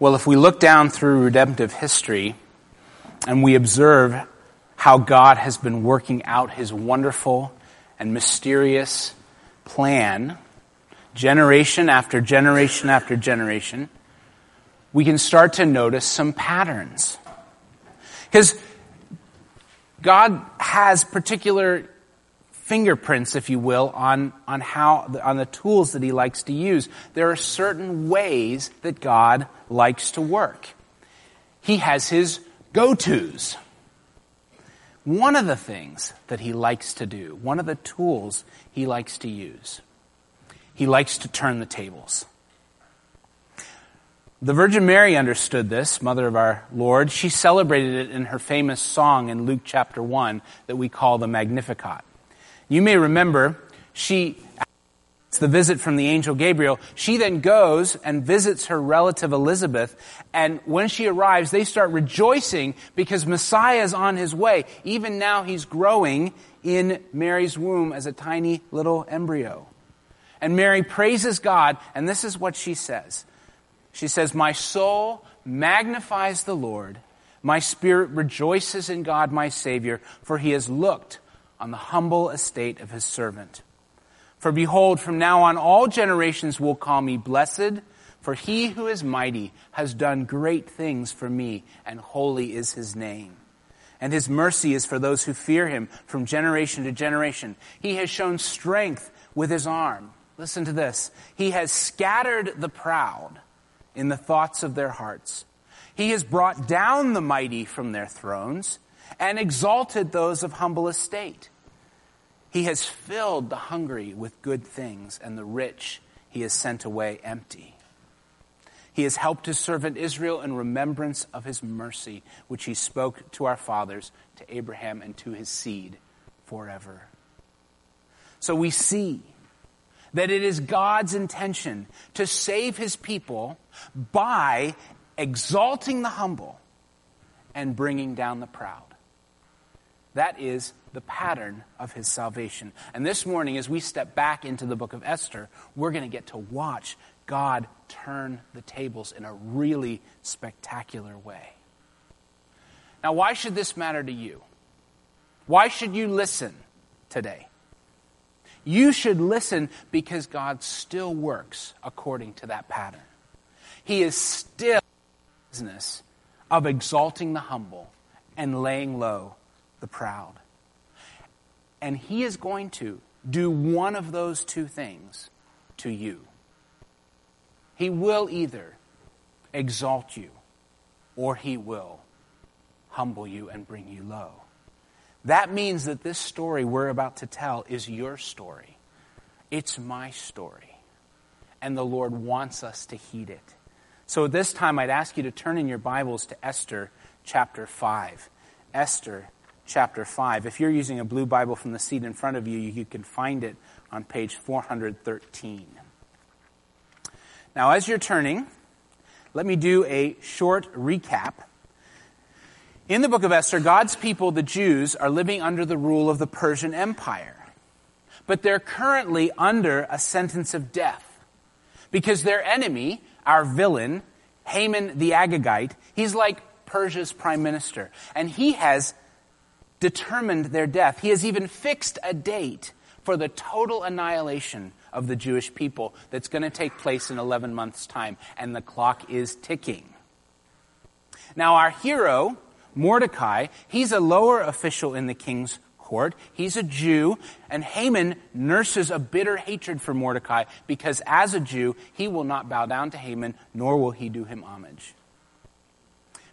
Well, if we look down through redemptive history and we observe how God has been working out his wonderful and mysterious plan, generation after generation after generation, we can start to notice some patterns. Because God has particular fingerprints, if you will, on, on how, on the tools that he likes to use. There are certain ways that God likes to work. He has his go-tos. One of the things that he likes to do, one of the tools he likes to use, he likes to turn the tables. The Virgin Mary understood this, mother of our Lord. She celebrated it in her famous song in Luke chapter 1 that we call the Magnificat. You may remember she it's the visit from the angel Gabriel. She then goes and visits her relative Elizabeth, and when she arrives, they start rejoicing because Messiah is on his way. Even now, he's growing in Mary's womb as a tiny little embryo. And Mary praises God, and this is what she says. She says, My soul magnifies the Lord. My spirit rejoices in God, my Savior, for he has looked on the humble estate of his servant. For behold, from now on all generations will call me blessed, for he who is mighty has done great things for me, and holy is his name. And his mercy is for those who fear him from generation to generation. He has shown strength with his arm. Listen to this. He has scattered the proud in the thoughts of their hearts. He has brought down the mighty from their thrones and exalted those of humble estate. He has filled the hungry with good things, and the rich he has sent away empty. He has helped his servant Israel in remembrance of his mercy, which he spoke to our fathers, to Abraham, and to his seed forever. So we see that it is God's intention to save his people by exalting the humble and bringing down the proud. That is the pattern of his salvation. And this morning, as we step back into the book of Esther, we're going to get to watch God turn the tables in a really spectacular way. Now, why should this matter to you? Why should you listen today? You should listen because God still works according to that pattern. He is still business of exalting the humble and laying low the proud. And he is going to do one of those two things to you. He will either exalt you or he will humble you and bring you low. That means that this story we're about to tell is your story. It's my story. And the Lord wants us to heed it. So this time, I'd ask you to turn in your Bibles to Esther chapter 5. Esther chapter 5. If you're using a blue Bible from the seat in front of you, you can find it on page 413. Now, as you're turning, let me do a short recap in the book of Esther, God's people, the Jews, are living under the rule of the Persian Empire. But they're currently under a sentence of death. Because their enemy, our villain, Haman the Agagite, he's like Persia's prime minister. And he has determined their death. He has even fixed a date for the total annihilation of the Jewish people that's going to take place in 11 months' time. And the clock is ticking. Now, our hero, Mordecai, he's a lower official in the king's court. He's a Jew, and Haman nurses a bitter hatred for Mordecai because as a Jew, he will not bow down to Haman, nor will he do him homage.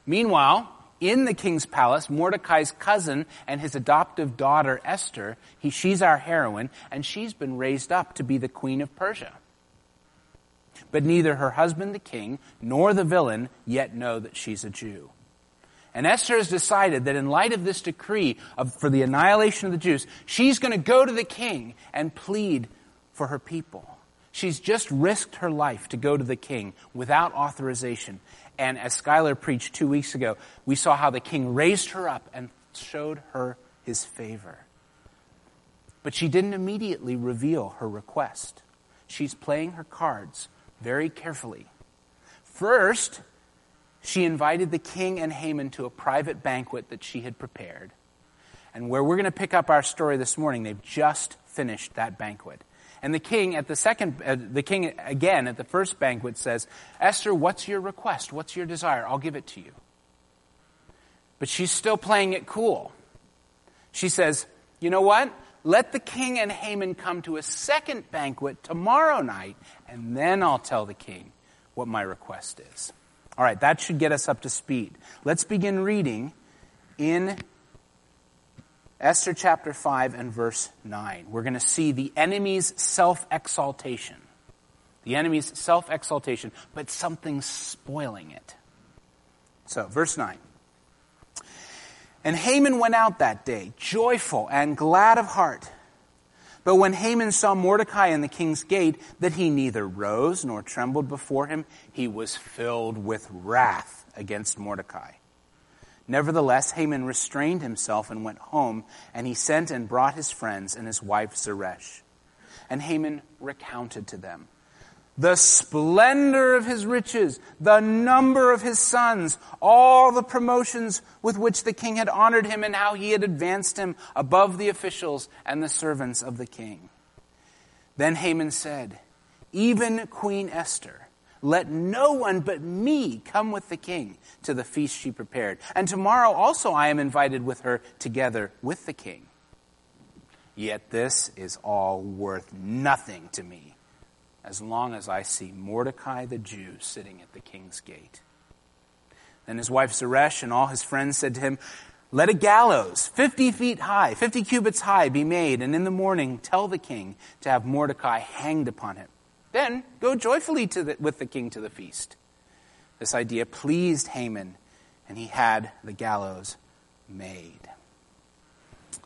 Meanwhile, in the king's palace, Mordecai's cousin and his adoptive daughter, Esther, he, she's our heroine, and she's been raised up to be the queen of Persia. But neither her husband, the king, nor the villain yet know that she's a Jew. And Esther has decided that in light of this decree of, for the annihilation of the Jews, she's going to go to the king and plead for her people. She's just risked her life to go to the king without authorization. And as Schuyler preached two weeks ago, we saw how the king raised her up and showed her his favor. But she didn't immediately reveal her request. She's playing her cards very carefully. First, she invited the king and Haman to a private banquet that she had prepared. And where we're going to pick up our story this morning, they've just finished that banquet. And the king at the second, uh, the king again at the first banquet says, Esther, what's your request? What's your desire? I'll give it to you. But she's still playing it cool. She says, you know what? Let the king and Haman come to a second banquet tomorrow night, and then I'll tell the king what my request is. All right, that should get us up to speed. Let's begin reading in Esther chapter 5 and verse 9. We're going to see the enemy's self exaltation. The enemy's self exaltation, but something spoiling it. So, verse 9. And Haman went out that day, joyful and glad of heart. But when Haman saw Mordecai in the king's gate, that he neither rose nor trembled before him, he was filled with wrath against Mordecai. Nevertheless, Haman restrained himself and went home, and he sent and brought his friends and his wife Zeresh. And Haman recounted to them the splendor of his riches, the number of his sons, all the promotions with which the king had honored him, and how he had advanced him above the officials and the servants of the king. Then Haman said, Even Queen Esther, let no one but me come with the king to the feast she prepared. And tomorrow also I am invited with her together with the king. Yet this is all worth nothing to me, as long as I see Mordecai the Jew sitting at the king's gate. Then his wife Zeresh and all his friends said to him, Let a gallows, 50 feet high, 50 cubits high, be made, and in the morning tell the king to have Mordecai hanged upon it. Then go joyfully the, with the king to the feast. This idea pleased Haman, and he had the gallows made.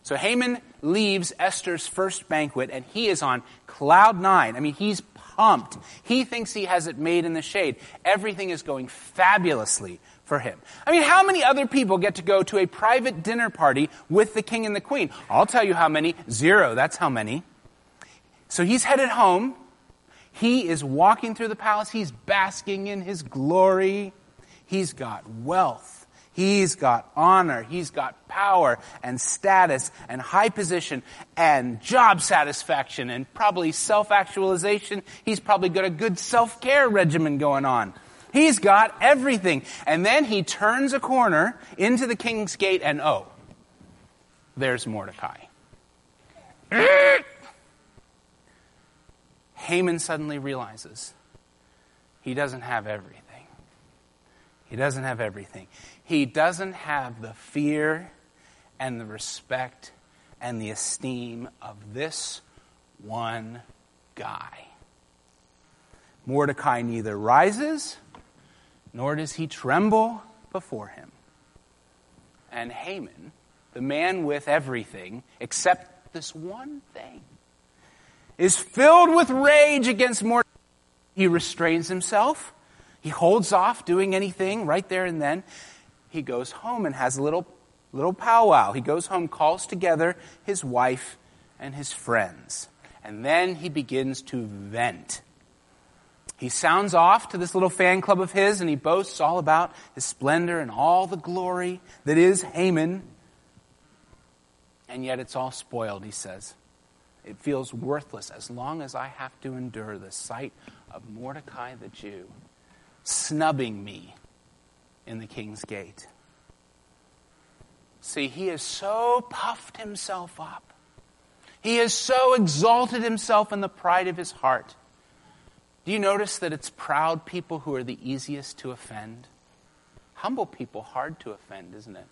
So Haman leaves Esther's first banquet, and he is on cloud nine. I mean, he's pumped. He thinks he has it made in the shade. Everything is going fabulously for him. I mean, how many other people get to go to a private dinner party with the king and the queen? I'll tell you how many. Zero. That's how many. So he's headed home. He is walking through the palace. He's basking in his glory. He's got wealth. He's got honor. He's got power and status and high position and job satisfaction and probably self-actualization. He's probably got a good self-care regimen going on. He's got everything. And then he turns a corner into the king's gate and oh, there's Mordecai. Haman suddenly realizes he doesn't have everything. He doesn't have everything. He doesn't have the fear and the respect and the esteem of this one guy. Mordecai neither rises nor does he tremble before him. And Haman, the man with everything except this one thing, is filled with rage against Mordecai. He restrains himself. He holds off doing anything right there and then. He goes home and has a little, little powwow. He goes home, calls together his wife and his friends. And then he begins to vent. He sounds off to this little fan club of his and he boasts all about his splendor and all the glory that is Haman. And yet it's all spoiled, he says. It feels worthless as long as I have to endure the sight of Mordecai the Jew snubbing me in the king's gate. See, he has so puffed himself up. He has so exalted himself in the pride of his heart. Do you notice that it's proud people who are the easiest to offend? Humble people hard to offend, isn't it?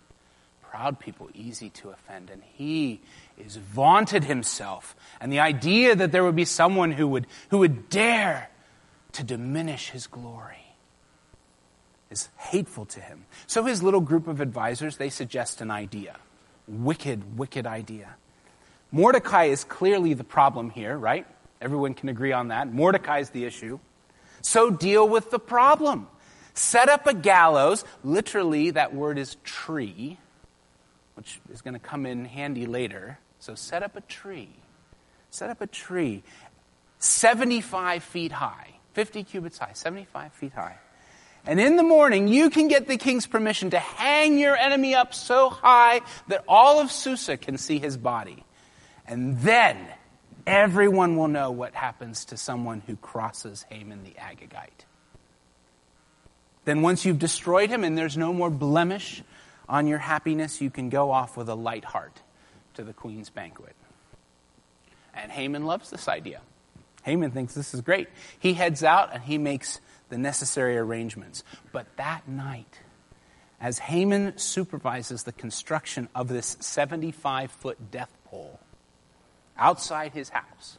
Proud people easy to offend. And he is vaunted himself. And the idea that there would be someone who would, who would dare to diminish his glory is hateful to him. So his little group of advisors, they suggest an idea. Wicked, wicked idea. Mordecai is clearly the problem here, right? Everyone can agree on that. Mordecai is the issue. So deal with the problem. Set up a gallows. Literally, that word is tree which is going to come in handy later. So set up a tree. Set up a tree 75 feet high, 50 cubits high, 75 feet high. And in the morning, you can get the king's permission to hang your enemy up so high that all of Susa can see his body. And then everyone will know what happens to someone who crosses Haman the Agagite. Then, once you've destroyed him and there's no more blemish on your happiness, you can go off with a light heart to the queen's banquet. And Haman loves this idea. Haman thinks this is great. He heads out and he makes the necessary arrangements. But that night, as Haman supervises the construction of this 75 foot death pole outside his house,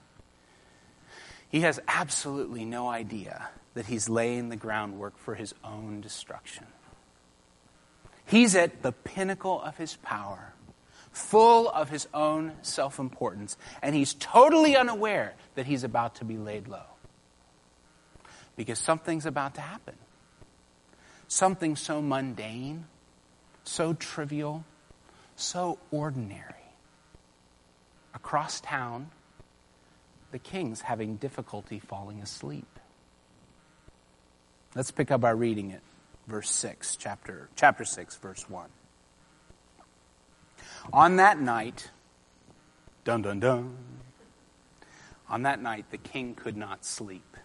he has absolutely no idea that he's laying the groundwork for his own destruction. He's at the pinnacle of his power, full of his own self importance, and he's totally unaware that he's about to be laid low. Because something's about to happen. Something so mundane, so trivial, so ordinary. Across town, the king's having difficulty falling asleep. Let's pick up our reading at verse 6, chapter, chapter 6, verse 1. On that night, dun dun dun, on that night the king could not sleep.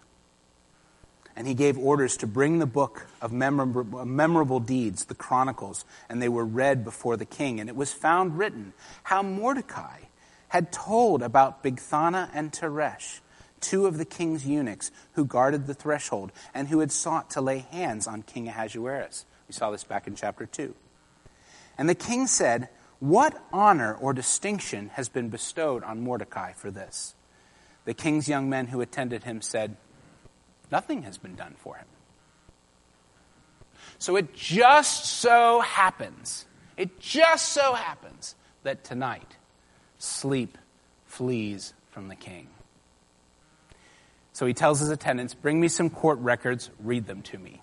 And he gave orders to bring the book of memorable, memorable deeds, the Chronicles, and they were read before the king. And it was found written how Mordecai had told about Bigthana and Teresh two of the king's eunuchs who guarded the threshold and who had sought to lay hands on King Ahasuerus. We saw this back in chapter 2. And the king said, What honor or distinction has been bestowed on Mordecai for this? The king's young men who attended him said, Nothing has been done for him. So it just so happens, it just so happens that tonight sleep flees from the king. So he tells his attendants, Bring me some court records, read them to me.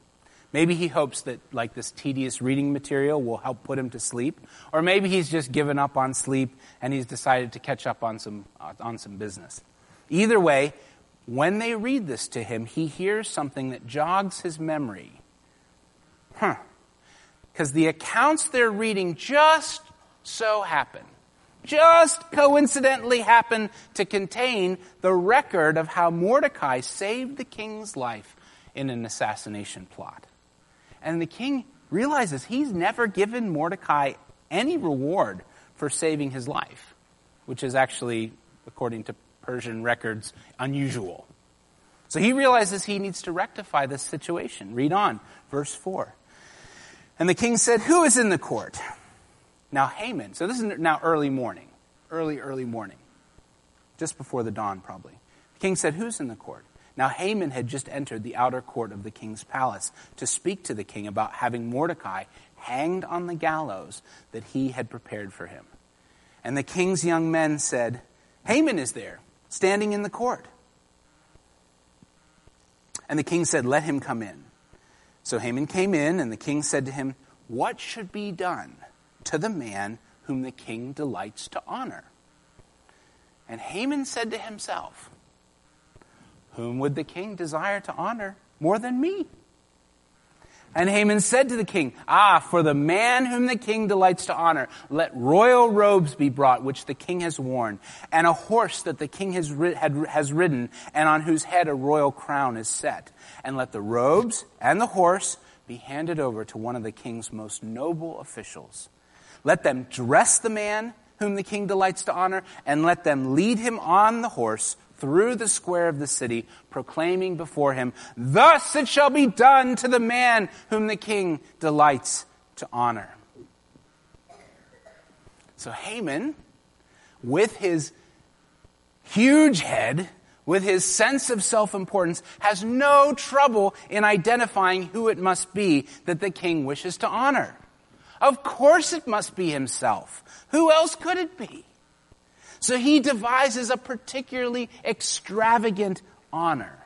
Maybe he hopes that, like, this tedious reading material will help put him to sleep. Or maybe he's just given up on sleep and he's decided to catch up on some, uh, on some business. Either way, when they read this to him, he hears something that jogs his memory. Huh. Because the accounts they're reading just so happen just coincidentally happen to contain the record of how Mordecai saved the king's life in an assassination plot. And the king realizes he's never given Mordecai any reward for saving his life, which is actually, according to Persian records, unusual. So he realizes he needs to rectify this situation. Read on, verse 4. And the king said, Who is in the court? Now Haman, so this is now early morning, early, early morning, just before the dawn probably. The king said, Who's in the court? Now Haman had just entered the outer court of the king's palace to speak to the king about having Mordecai hanged on the gallows that he had prepared for him. And the king's young men said, Haman is there, standing in the court. And the king said, Let him come in. So Haman came in, and the king said to him, What should be done to the man whom the king delights to honor. And Haman said to himself, Whom would the king desire to honor more than me? And Haman said to the king, Ah, for the man whom the king delights to honor, let royal robes be brought, which the king has worn, and a horse that the king has, has ridden, and on whose head a royal crown is set. And let the robes and the horse be handed over to one of the king's most noble officials let them dress the man whom the king delights to honor, and let them lead him on the horse through the square of the city, proclaiming before him, Thus it shall be done to the man whom the king delights to honor. So Haman, with his huge head, with his sense of self importance, has no trouble in identifying who it must be that the king wishes to honor. Of course it must be himself. Who else could it be? So he devises a particularly extravagant honor.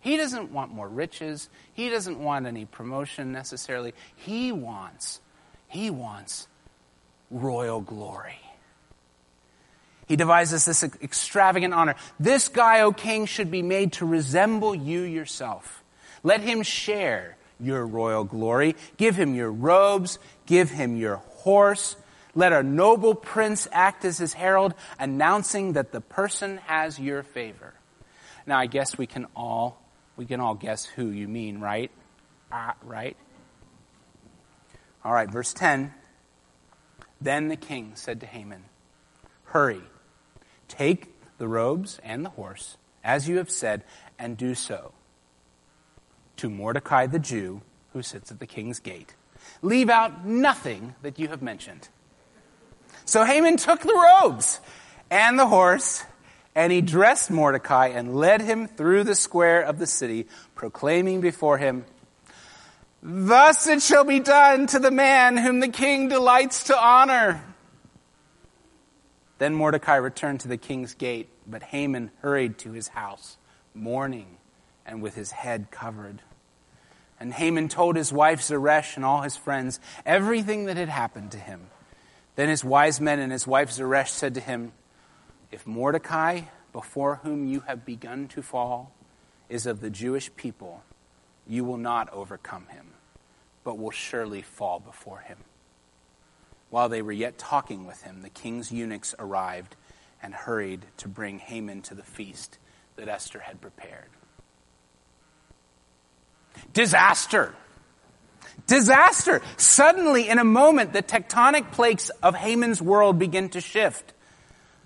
He doesn't want more riches. He doesn't want any promotion necessarily. He wants, he wants royal glory. He devises this extravagant honor. This guy, O king, should be made to resemble you yourself. Let him share your royal glory. Give him your robes. Give him your horse. Let a noble prince act as his herald, announcing that the person has your favor. Now, I guess we can all we can all guess who you mean, right? Uh, right? All right, verse 10. Then the king said to Haman, Hurry, take the robes and the horse, as you have said, and do so. To Mordecai the Jew, who sits at the king's gate. Leave out nothing that you have mentioned. So Haman took the robes and the horse, and he dressed Mordecai and led him through the square of the city, proclaiming before him, Thus it shall be done to the man whom the king delights to honor. Then Mordecai returned to the king's gate, but Haman hurried to his house, mourning and with his head covered. And Haman told his wife Zeresh and all his friends everything that had happened to him. Then his wise men and his wife Zeresh said to him, If Mordecai, before whom you have begun to fall, is of the Jewish people, you will not overcome him, but will surely fall before him. While they were yet talking with him, the king's eunuchs arrived and hurried to bring Haman to the feast that Esther had prepared. Disaster! Disaster! Suddenly, in a moment, the tectonic plates of Haman's world begin to shift.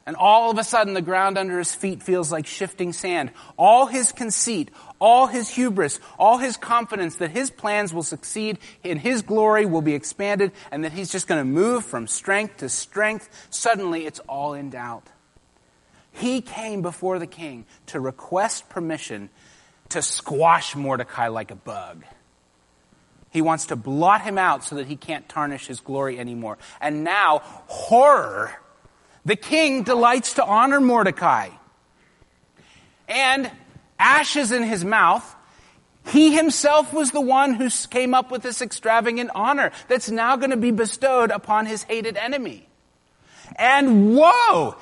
And all of a sudden, the ground under his feet feels like shifting sand. All his conceit, all his hubris, all his confidence that his plans will succeed and his glory will be expanded and that he's just going to move from strength to strength, suddenly it's all in doubt. He came before the king to request permission to squash Mordecai like a bug. He wants to blot him out so that he can't tarnish his glory anymore. And now, horror the king delights to honor Mordecai. And ashes in his mouth, he himself was the one who came up with this extravagant honor that's now going to be bestowed upon his hated enemy. And whoa!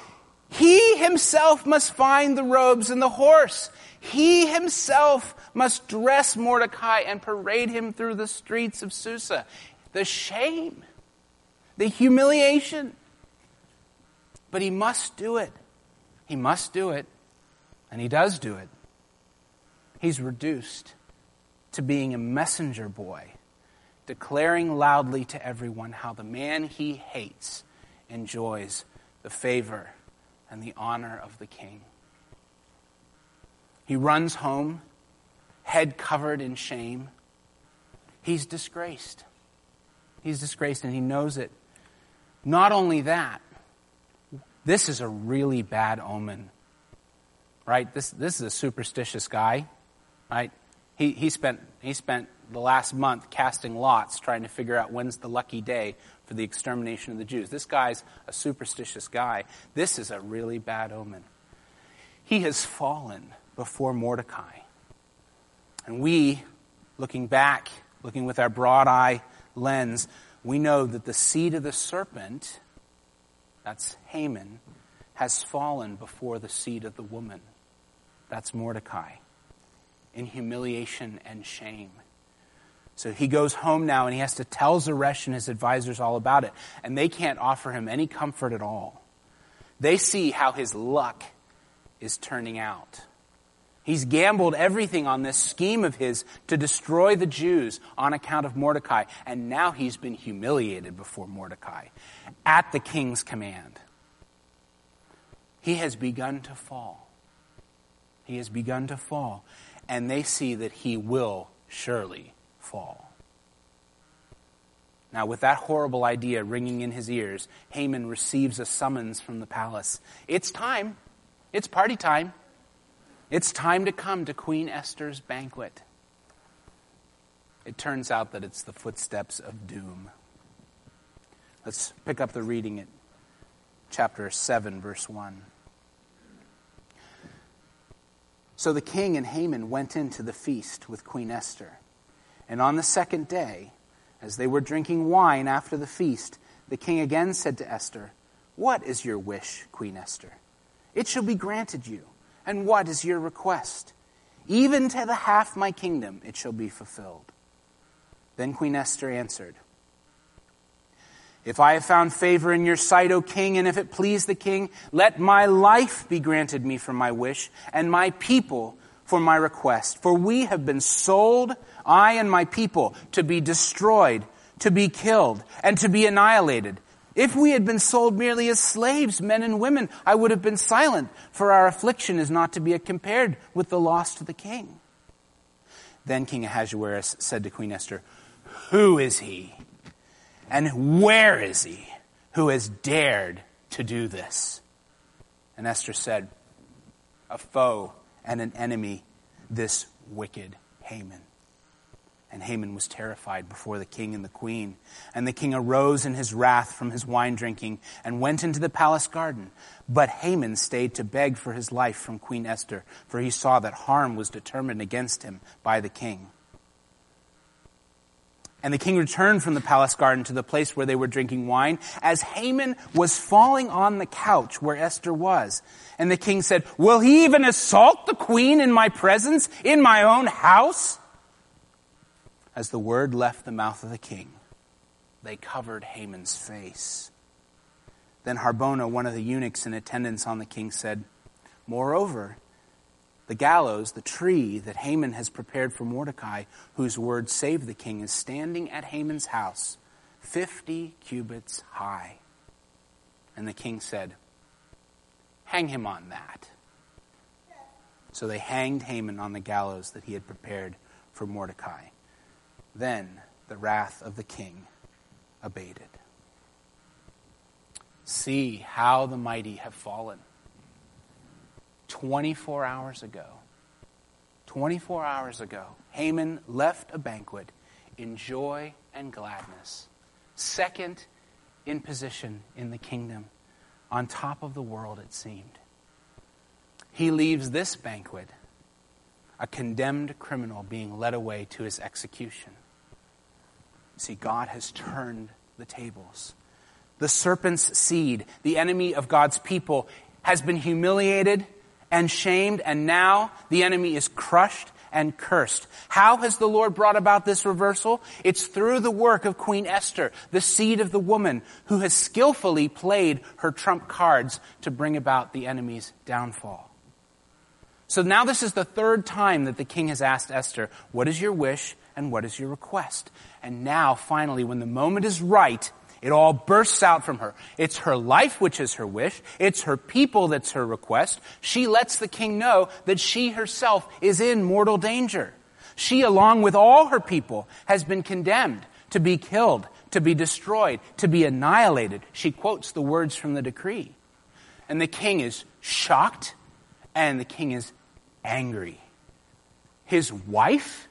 He himself must find the robes and the horse. He himself must dress Mordecai and parade him through the streets of Susa. The shame, the humiliation, but he must do it. He must do it. And he does do it. He's reduced to being a messenger boy, declaring loudly to everyone how the man he hates enjoys the favor and the honor of the king. He runs home, head covered in shame. He's disgraced. He's disgraced and he knows it. Not only that, this is a really bad omen. Right? This, this is a superstitious guy. Right? He, he, spent, he spent the last month casting lots trying to figure out when's the lucky day for the extermination of the Jews. This guy's a superstitious guy. This is a really bad omen. He has fallen before Mordecai. And we, looking back, looking with our broad eye lens, we know that the seed of the serpent that's Haman, has fallen before the seed of the woman. That's Mordecai, in humiliation and shame. So he goes home now and he has to tell Zeresh and his advisors all about it. And they can't offer him any comfort at all. They see how his luck is turning out. He's gambled everything on this scheme of his to destroy the Jews on account of Mordecai, and now he's been humiliated before Mordecai at the king's command. He has begun to fall. He has begun to fall, and they see that he will surely fall. Now, with that horrible idea ringing in his ears, Haman receives a summons from the palace. It's time. It's party time. It's time to come to Queen Esther's banquet. It turns out that it's the footsteps of doom. Let's pick up the reading at chapter 7, verse 1. So the king and Haman went into the feast with Queen Esther. And on the second day, as they were drinking wine after the feast, the king again said to Esther, What is your wish, Queen Esther? It shall be granted you. And what is your request? Even to the half my kingdom it shall be fulfilled. Then Queen Esther answered, If I have found favor in your sight, O king, and if it please the king, let my life be granted me for my wish, and my people for my request. For we have been sold, I and my people, to be destroyed, to be killed, and to be annihilated. If we had been sold merely as slaves, men and women, I would have been silent, for our affliction is not to be compared with the loss to the king. Then King Ahasuerus said to Queen Esther, Who is he? And where is he who has dared to do this? And Esther said, A foe and an enemy, this wicked Haman. And Haman was terrified before the king and the queen. And the king arose in his wrath from his wine drinking and went into the palace garden. But Haman stayed to beg for his life from Queen Esther, for he saw that harm was determined against him by the king. And the king returned from the palace garden to the place where they were drinking wine, as Haman was falling on the couch where Esther was. And the king said, Will he even assault the queen in my presence, in my own house? As the word left the mouth of the king, they covered Haman's face. Then Harbona, one of the eunuchs in attendance on the king, said, Moreover, the gallows, the tree that Haman has prepared for Mordecai, whose word saved the king, is standing at Haman's house, fifty cubits high. And the king said, Hang him on that. So they hanged Haman on the gallows that he had prepared for Mordecai. Then the wrath of the king abated. See how the mighty have fallen. 24 hours ago, 24 hours ago, Haman left a banquet in joy and gladness, second in position in the kingdom, on top of the world, it seemed. He leaves this banquet, a condemned criminal being led away to his execution. See, God has turned the tables. The serpent's seed, the enemy of God's people, has been humiliated and shamed, and now the enemy is crushed and cursed. How has the Lord brought about this reversal? It's through the work of Queen Esther, the seed of the woman, who has skillfully played her trump cards to bring about the enemy's downfall. So now this is the third time that the king has asked Esther, What is your wish and what is your request? And now, finally, when the moment is right, it all bursts out from her. It's her life which is her wish. It's her people that's her request. She lets the king know that she herself is in mortal danger. She, along with all her people, has been condemned to be killed, to be destroyed, to be annihilated. She quotes the words from the decree. And the king is shocked and the king is angry. His wife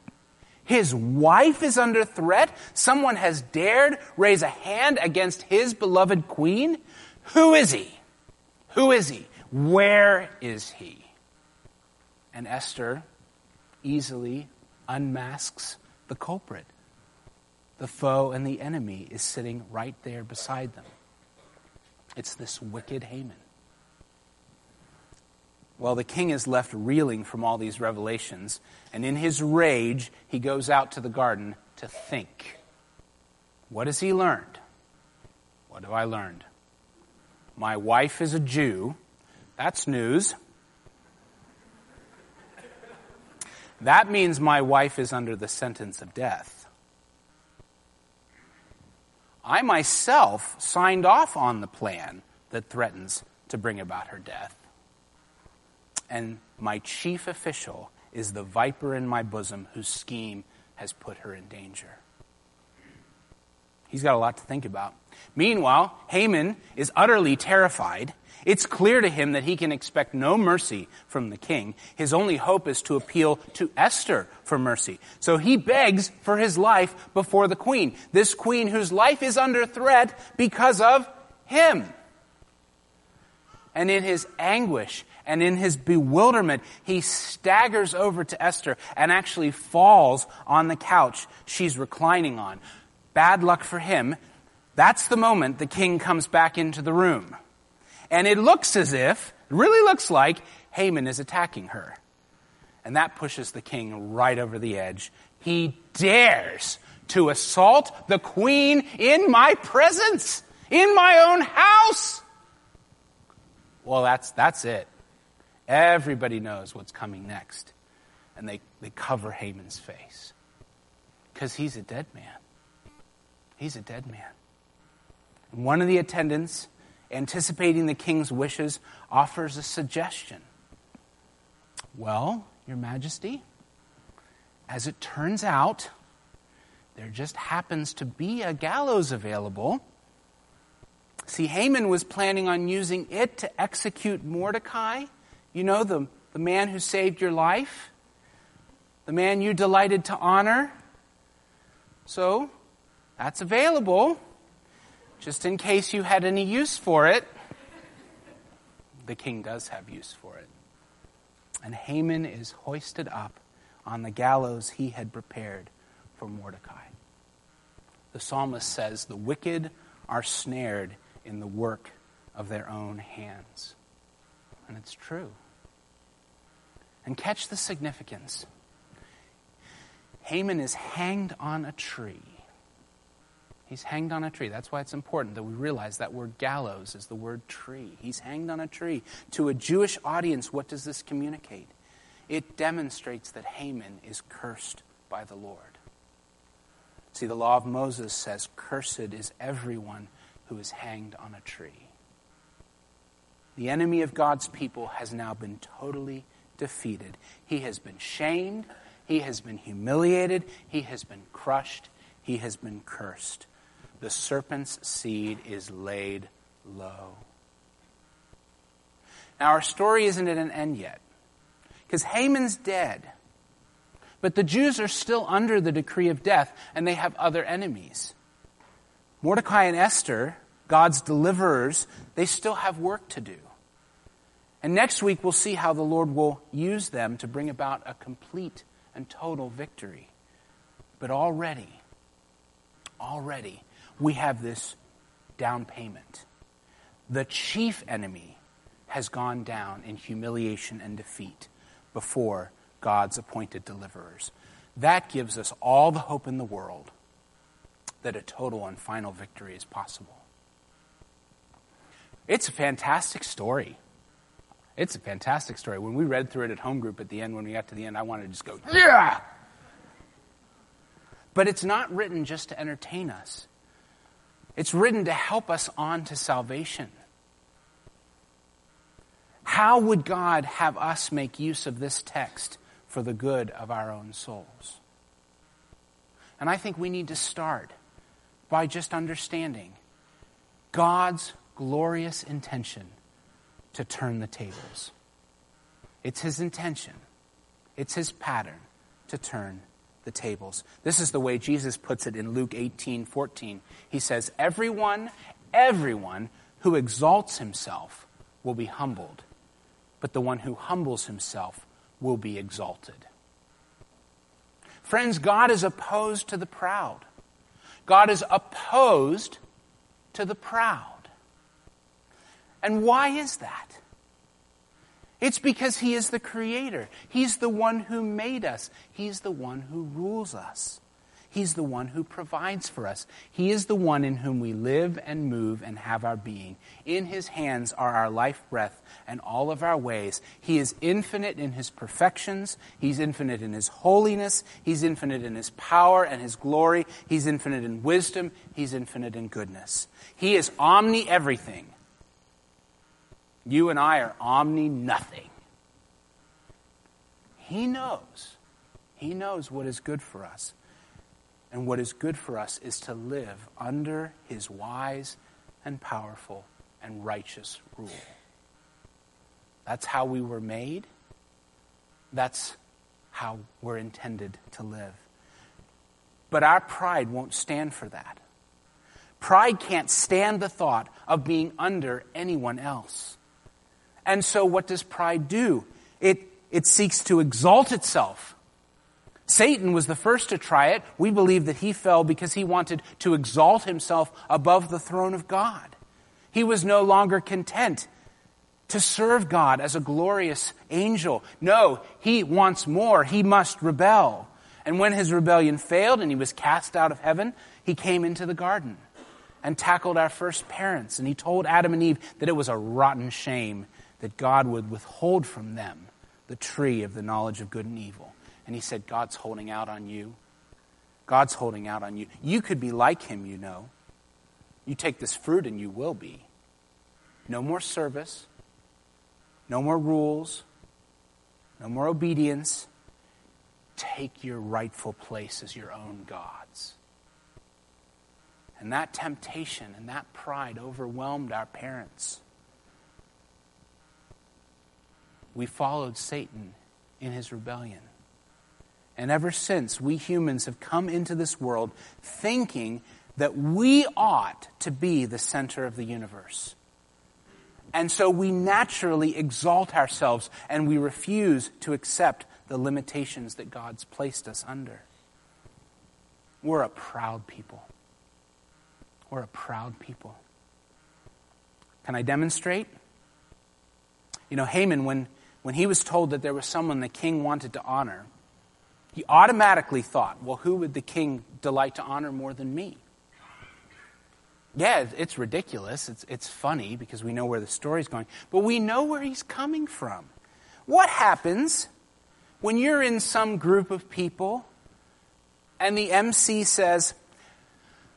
his wife is under threat. Someone has dared raise a hand against his beloved queen. Who is he? Who is he? Where is he? And Esther easily unmasks the culprit. The foe and the enemy is sitting right there beside them. It's this wicked Haman. Well, the king is left reeling from all these revelations, and in his rage, he goes out to the garden to think. What has he learned? What have I learned? My wife is a Jew. That's news. That means my wife is under the sentence of death. I myself signed off on the plan that threatens to bring about her death and my chief official is the viper in my bosom whose scheme has put her in danger. He's got a lot to think about. Meanwhile, Haman is utterly terrified. It's clear to him that he can expect no mercy from the king. His only hope is to appeal to Esther for mercy. So he begs for his life before the queen. This queen whose life is under threat because of him. And in his anguish and in his bewilderment, he staggers over to Esther and actually falls on the couch she's reclining on. Bad luck for him. That's the moment the king comes back into the room. And it looks as if, really looks like, Haman is attacking her. And that pushes the king right over the edge. He dares to assault the queen in my presence, in my own house. Well, that's, that's it. Everybody knows what's coming next. And they, they cover Haman's face. Because he's a dead man. He's a dead man. And one of the attendants, anticipating the king's wishes, offers a suggestion. Well, Your Majesty, as it turns out, there just happens to be a gallows available. See, Haman was planning on using it to execute Mordecai. You know, the, the man who saved your life, the man you delighted to honor. So, that's available, just in case you had any use for it. The king does have use for it. And Haman is hoisted up on the gallows he had prepared for Mordecai. The psalmist says, The wicked are snared in the work of their own hands. And it's true. And catch the significance. Haman is hanged on a tree. He's hanged on a tree. That's why it's important that we realize that word gallows is the word tree. He's hanged on a tree. To a Jewish audience, what does this communicate? It demonstrates that Haman is cursed by the Lord. See, the law of Moses says, Cursed is everyone who is hanged on a tree. The enemy of God's people has now been totally defeated. He has been shamed, he has been humiliated, he has been crushed, he has been cursed. The serpent's seed is laid low. Now, our story isn't at an end yet, because Haman's dead. But the Jews are still under the decree of death, and they have other enemies. Mordecai and Esther, God's deliverers, they still have work to do. And next week, we'll see how the Lord will use them to bring about a complete and total victory. But already, already, we have this down payment. The chief enemy has gone down in humiliation and defeat before God's appointed deliverers. That gives us all the hope in the world that a total and final victory is possible. It's a fantastic story. It's a fantastic story. When we read through it at home group at the end, when we got to the end, I wanted to just go, yeah! But it's not written just to entertain us. It's written to help us on to salvation. How would God have us make use of this text for the good of our own souls? And I think we need to start by just understanding God's glorious intention to turn the tables. It's his intention, it's his pattern to turn the tables. This is the way Jesus puts it in Luke 18 14. He says, Everyone, everyone who exalts himself will be humbled, but the one who humbles himself will be exalted. Friends, God is opposed to the proud. God is opposed to the proud. And why is that? It's because He is the Creator. He's the one who made us. He's the one who rules us. He's the one who provides for us. He is the one in whom we live and move and have our being. In His hands are our life breath and all of our ways. He is infinite in His perfections. He's infinite in His holiness. He's infinite in His power and His glory. He's infinite in wisdom. He's infinite in goodness. He is omni everything. You and I are omni nothing. He knows. He knows what is good for us. And what is good for us is to live under his wise and powerful and righteous rule. That's how we were made. That's how we're intended to live. But our pride won't stand for that. Pride can't stand the thought of being under anyone else. And so, what does pride do? It, it seeks to exalt itself Satan was the first to try it. We believe that he fell because he wanted to exalt himself above the throne of God. He was no longer content to serve God as a glorious angel. No, he wants more. He must rebel. And when his rebellion failed and he was cast out of heaven, he came into the garden and tackled our first parents. And he told Adam and Eve that it was a rotten shame that God would withhold from them the tree of the knowledge of good and evil. And he said, God's holding out on you. God's holding out on you. You could be like him, you know. You take this fruit and you will be. No more service, no more rules, no more obedience. Take your rightful place as your own gods. And that temptation and that pride overwhelmed our parents. We followed Satan in his rebellion. And ever since, we humans have come into this world thinking that we ought to be the center of the universe. And so we naturally exalt ourselves and we refuse to accept the limitations that God's placed us under. We're a proud people. We're a proud people. Can I demonstrate? You know, Haman, when, when he was told that there was someone the king wanted to honor, he automatically thought, well, who would the king delight to honor more than me? Yeah, it's ridiculous. It's, it's funny because we know where the story's going, but we know where he's coming from. What happens when you're in some group of people and the MC says,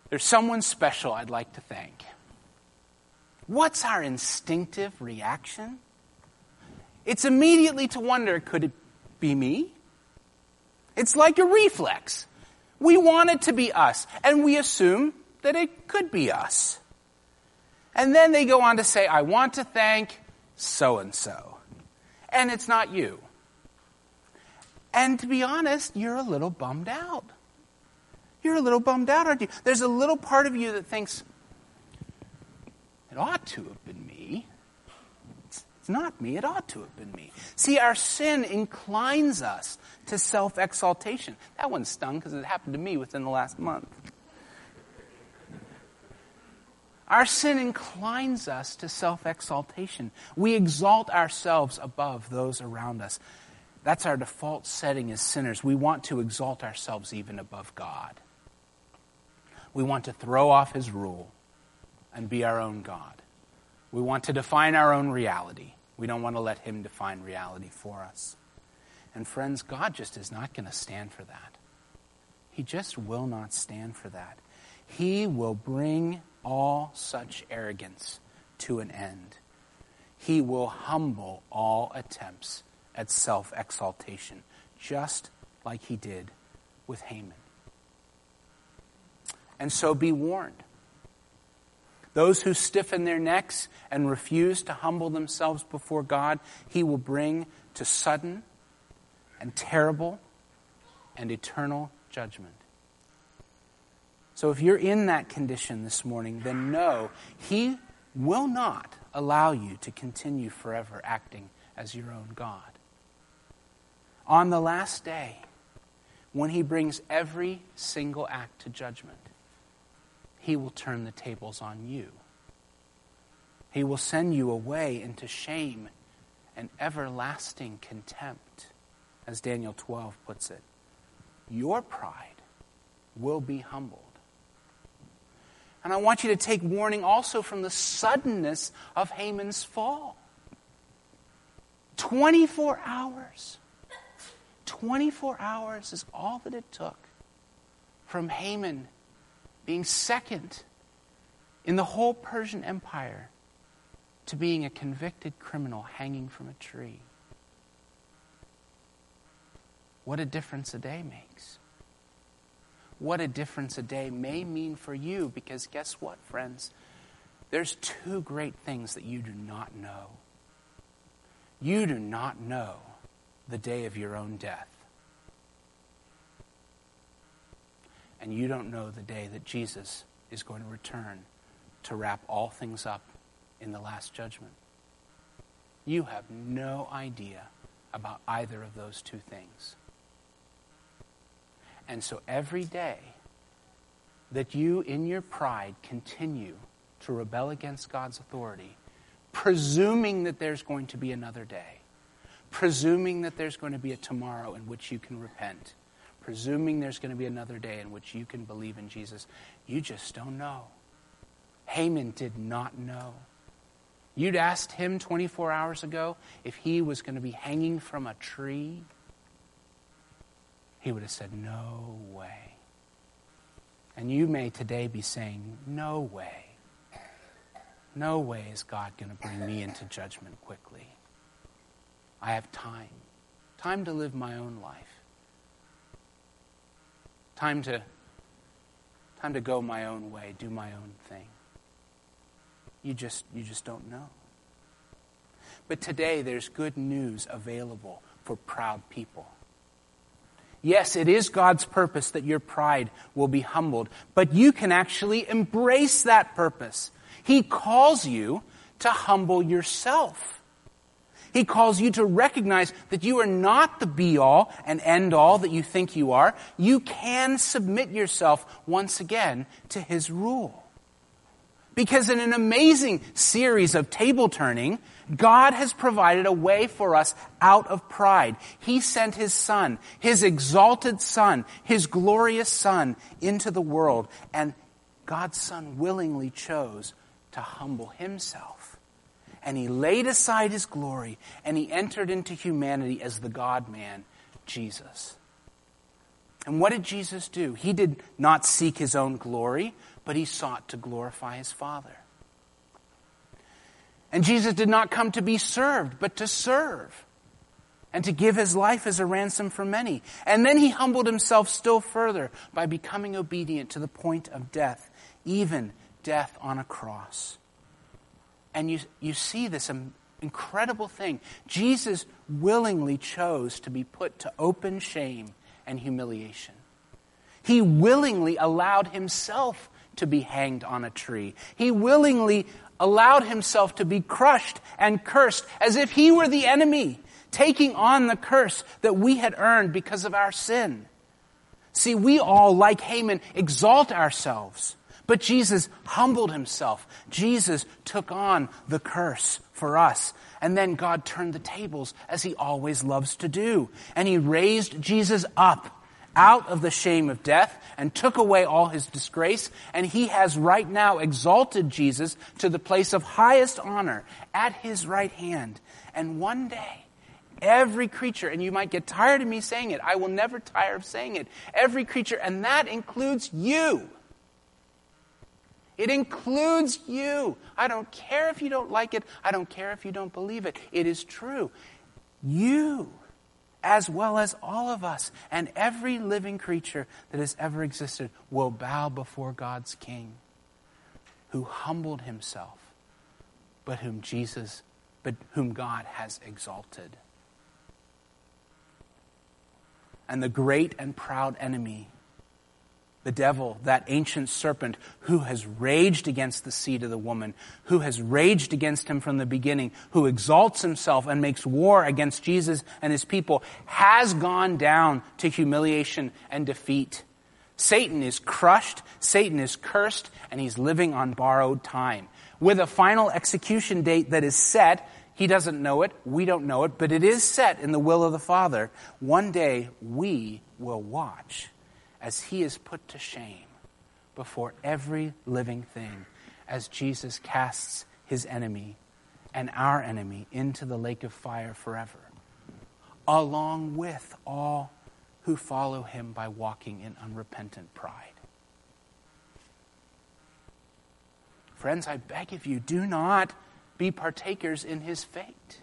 There's someone special I'd like to thank? What's our instinctive reaction? It's immediately to wonder could it be me? It's like a reflex. We want it to be us, and we assume that it could be us. And then they go on to say, I want to thank so and so. And it's not you. And to be honest, you're a little bummed out. You're a little bummed out, aren't you? There's a little part of you that thinks, it ought to have been me. It's, not me, it ought to have been me. See, our sin inclines us to self exaltation. That one stung because it happened to me within the last month. Our sin inclines us to self exaltation. We exalt ourselves above those around us. That's our default setting as sinners. We want to exalt ourselves even above God. We want to throw off His rule and be our own God. We want to define our own reality. We don't want to let Him define reality for us. And friends, God just is not going to stand for that. He just will not stand for that. He will bring all such arrogance to an end. He will humble all attempts at self exaltation, just like he did with Haman. And so be warned. Those who stiffen their necks and refuse to humble themselves before God, he will bring to sudden and terrible and eternal judgment. So if you're in that condition this morning, then know He will not allow you to continue forever acting as your own God. On the last day, when He brings every single act to judgment, He will turn the tables on you. He will send you away into shame and everlasting contempt, as Daniel 12 puts it. Your pride will be humbled and I want you to take warning also from the suddenness of Haman's fall. 24 hours. 24 hours is all that it took from Haman being second in the whole Persian Empire to being a convicted criminal hanging from a tree. What a difference a day makes what a difference a day may mean for you because guess what, friends? There's two great things that you do not know. You do not know the day of your own death. And you don't know the day that Jesus is going to return to wrap all things up in the last judgment. You have no idea about either of those two things. And so every day that you, in your pride, continue to rebel against God's authority, presuming that there's going to be another day, presuming that there's going to be a tomorrow in which you can repent, presuming there's going to be another day in which you can believe in Jesus. You just don't know. Haman did not know. You'd asked him 24 hours ago if he was going to be hanging from a tree. He would have said, No way. And you may today be saying, No way. No way is God going to bring me into judgment quickly. I have time. Time to live my own life. Time to, time to go my own way, do my own thing. You just, you just don't know. But today there's good news available for proud people. Yes, it is God's purpose that your pride will be humbled, but you can actually embrace that purpose. He calls you to humble yourself. He calls you to recognize that you are not the be all and end all that you think you are. You can submit yourself once again to His rule. Because in an amazing series of table turning, God has provided a way for us out of pride. He sent His Son, His exalted Son, His glorious Son into the world, and God's Son willingly chose to humble Himself and he laid aside his glory and he entered into humanity as the God man, Jesus. And what did Jesus do? He did not seek his own glory, but he sought to glorify his Father. And Jesus did not come to be served, but to serve and to give his life as a ransom for many. And then he humbled himself still further by becoming obedient to the point of death, even death on a cross. And you, you see this incredible thing. Jesus willingly chose to be put to open shame and humiliation. He willingly allowed himself to be hanged on a tree. He willingly allowed himself to be crushed and cursed as if he were the enemy, taking on the curse that we had earned because of our sin. See, we all, like Haman, exalt ourselves. But Jesus humbled himself. Jesus took on the curse for us. And then God turned the tables as he always loves to do. And he raised Jesus up out of the shame of death and took away all his disgrace. And he has right now exalted Jesus to the place of highest honor at his right hand. And one day, every creature, and you might get tired of me saying it, I will never tire of saying it, every creature, and that includes you it includes you. I don't care if you don't like it. I don't care if you don't believe it. It is true. You, as well as all of us and every living creature that has ever existed, will bow before God's King, who humbled himself, but whom Jesus, but whom God has exalted. And the great and proud enemy the devil, that ancient serpent who has raged against the seed of the woman, who has raged against him from the beginning, who exalts himself and makes war against Jesus and his people, has gone down to humiliation and defeat. Satan is crushed, Satan is cursed, and he's living on borrowed time. With a final execution date that is set, he doesn't know it, we don't know it, but it is set in the will of the Father. One day we will watch as he is put to shame before every living thing as Jesus casts his enemy and our enemy into the lake of fire forever, along with all who follow him by walking in unrepentant pride. Friends, I beg of you, do not be partakers in his fate.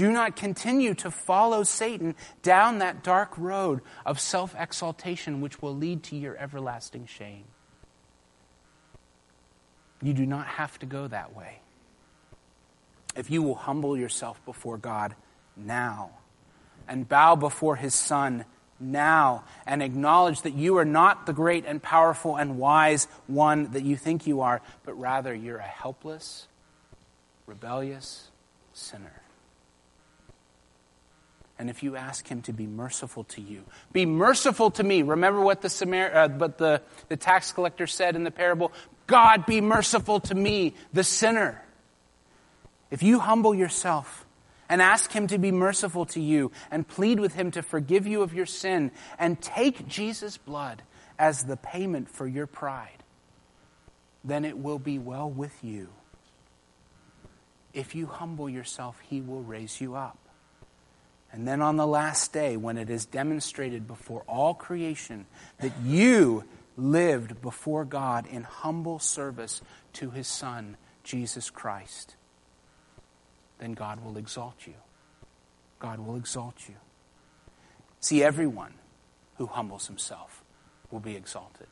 Do not continue to follow Satan down that dark road of self exaltation, which will lead to your everlasting shame. You do not have to go that way. If you will humble yourself before God now and bow before His Son now and acknowledge that you are not the great and powerful and wise one that you think you are, but rather you're a helpless, rebellious sinner and if you ask him to be merciful to you, be merciful to me. Remember what the Samar- uh, but the, the tax collector said in the parable? God, be merciful to me, the sinner. If you humble yourself and ask Him to be merciful to you and plead with Him to forgive you of your sin and take Jesus' blood as the payment for your pride, then it will be well with you. If you humble yourself, He will raise you up. And then on the last day, when it is demonstrated before all creation that you lived before God in humble service to His Son, Jesus Christ, then God will exalt you. God will exalt you. See, everyone who humbles himself will be exalted.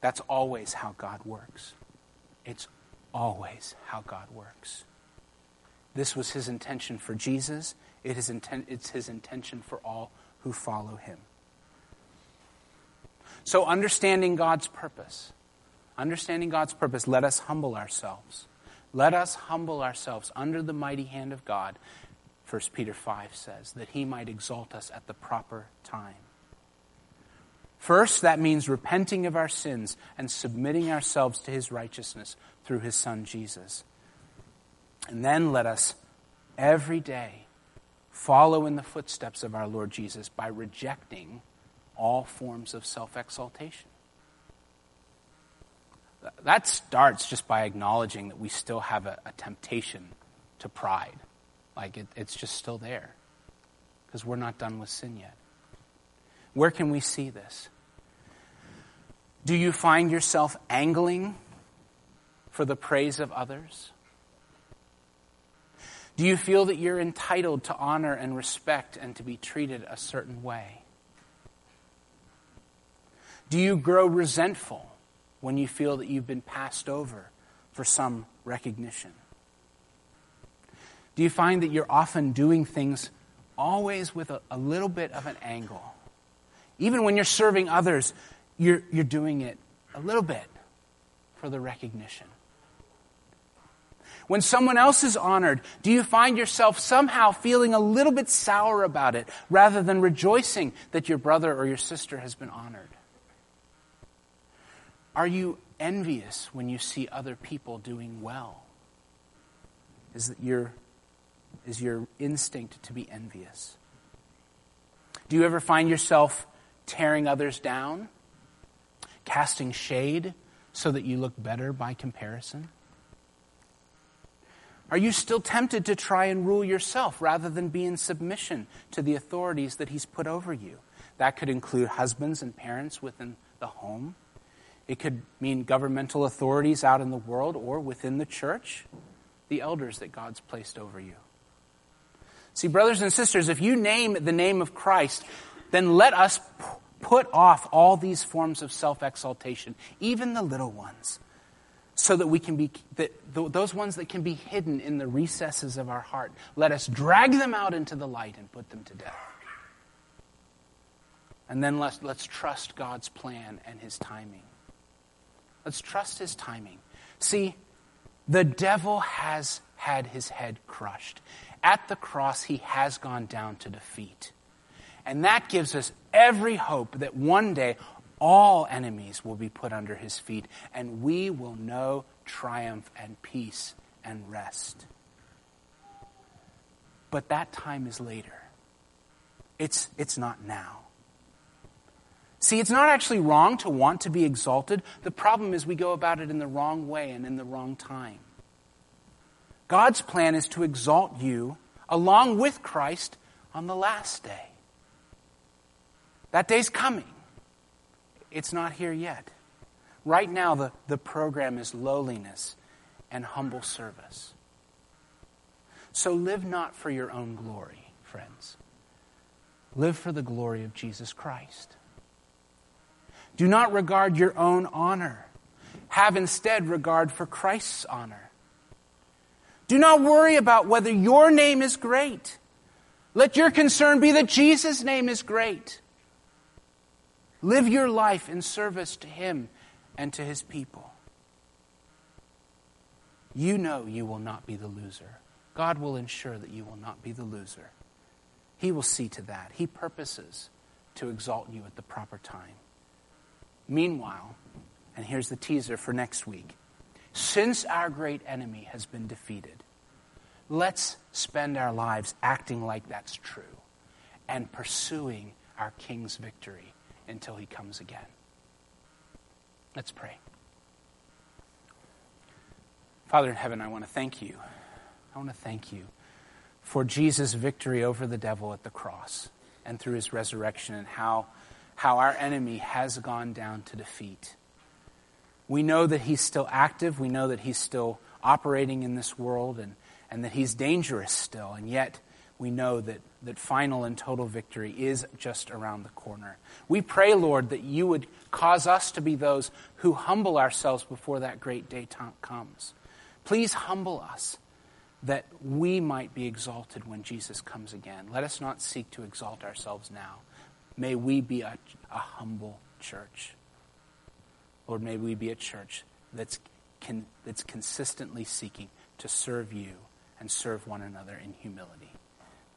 That's always how God works. It's always how God works. This was his intention for Jesus. It is inten- it's his intention for all who follow him. So, understanding God's purpose, understanding God's purpose, let us humble ourselves. Let us humble ourselves under the mighty hand of God, 1 Peter 5 says, that he might exalt us at the proper time. First, that means repenting of our sins and submitting ourselves to his righteousness through his Son Jesus. And then let us every day follow in the footsteps of our Lord Jesus by rejecting all forms of self exaltation. That starts just by acknowledging that we still have a, a temptation to pride. Like it, it's just still there because we're not done with sin yet. Where can we see this? Do you find yourself angling for the praise of others? Do you feel that you're entitled to honor and respect and to be treated a certain way? Do you grow resentful when you feel that you've been passed over for some recognition? Do you find that you're often doing things always with a, a little bit of an angle? Even when you're serving others, you're, you're doing it a little bit for the recognition. When someone else is honored, do you find yourself somehow feeling a little bit sour about it rather than rejoicing that your brother or your sister has been honored? Are you envious when you see other people doing well? Is, your, is your instinct to be envious? Do you ever find yourself tearing others down? Casting shade so that you look better by comparison? Are you still tempted to try and rule yourself rather than be in submission to the authorities that He's put over you? That could include husbands and parents within the home. It could mean governmental authorities out in the world or within the church, the elders that God's placed over you. See, brothers and sisters, if you name the name of Christ, then let us put off all these forms of self exaltation, even the little ones, so that we can be, that, those ones that can be hidden in the recesses of our heart. Let us drag them out into the light and put them to death. And then let's, let's trust God's plan and His timing. Let's trust his timing. See, the devil has had his head crushed. At the cross, he has gone down to defeat. And that gives us every hope that one day all enemies will be put under his feet and we will know triumph and peace and rest. But that time is later. It's, it's not now. See, it's not actually wrong to want to be exalted. The problem is we go about it in the wrong way and in the wrong time. God's plan is to exalt you along with Christ on the last day. That day's coming. It's not here yet. Right now, the, the program is lowliness and humble service. So live not for your own glory, friends. Live for the glory of Jesus Christ. Do not regard your own honor. Have instead regard for Christ's honor. Do not worry about whether your name is great. Let your concern be that Jesus' name is great. Live your life in service to Him and to His people. You know you will not be the loser. God will ensure that you will not be the loser. He will see to that. He purposes to exalt you at the proper time. Meanwhile, and here's the teaser for next week since our great enemy has been defeated, let's spend our lives acting like that's true and pursuing our King's victory until he comes again. Let's pray. Father in heaven, I want to thank you. I want to thank you for Jesus' victory over the devil at the cross and through his resurrection and how, how our enemy has gone down to defeat. We know that he's still active. We know that he's still operating in this world and, and that he's dangerous still. And yet, we know that, that final and total victory is just around the corner. We pray, Lord, that you would cause us to be those who humble ourselves before that great day comes. Please humble us that we might be exalted when Jesus comes again. Let us not seek to exalt ourselves now. May we be a, a humble church. Lord, may we be a church that's, that's consistently seeking to serve you and serve one another in humility.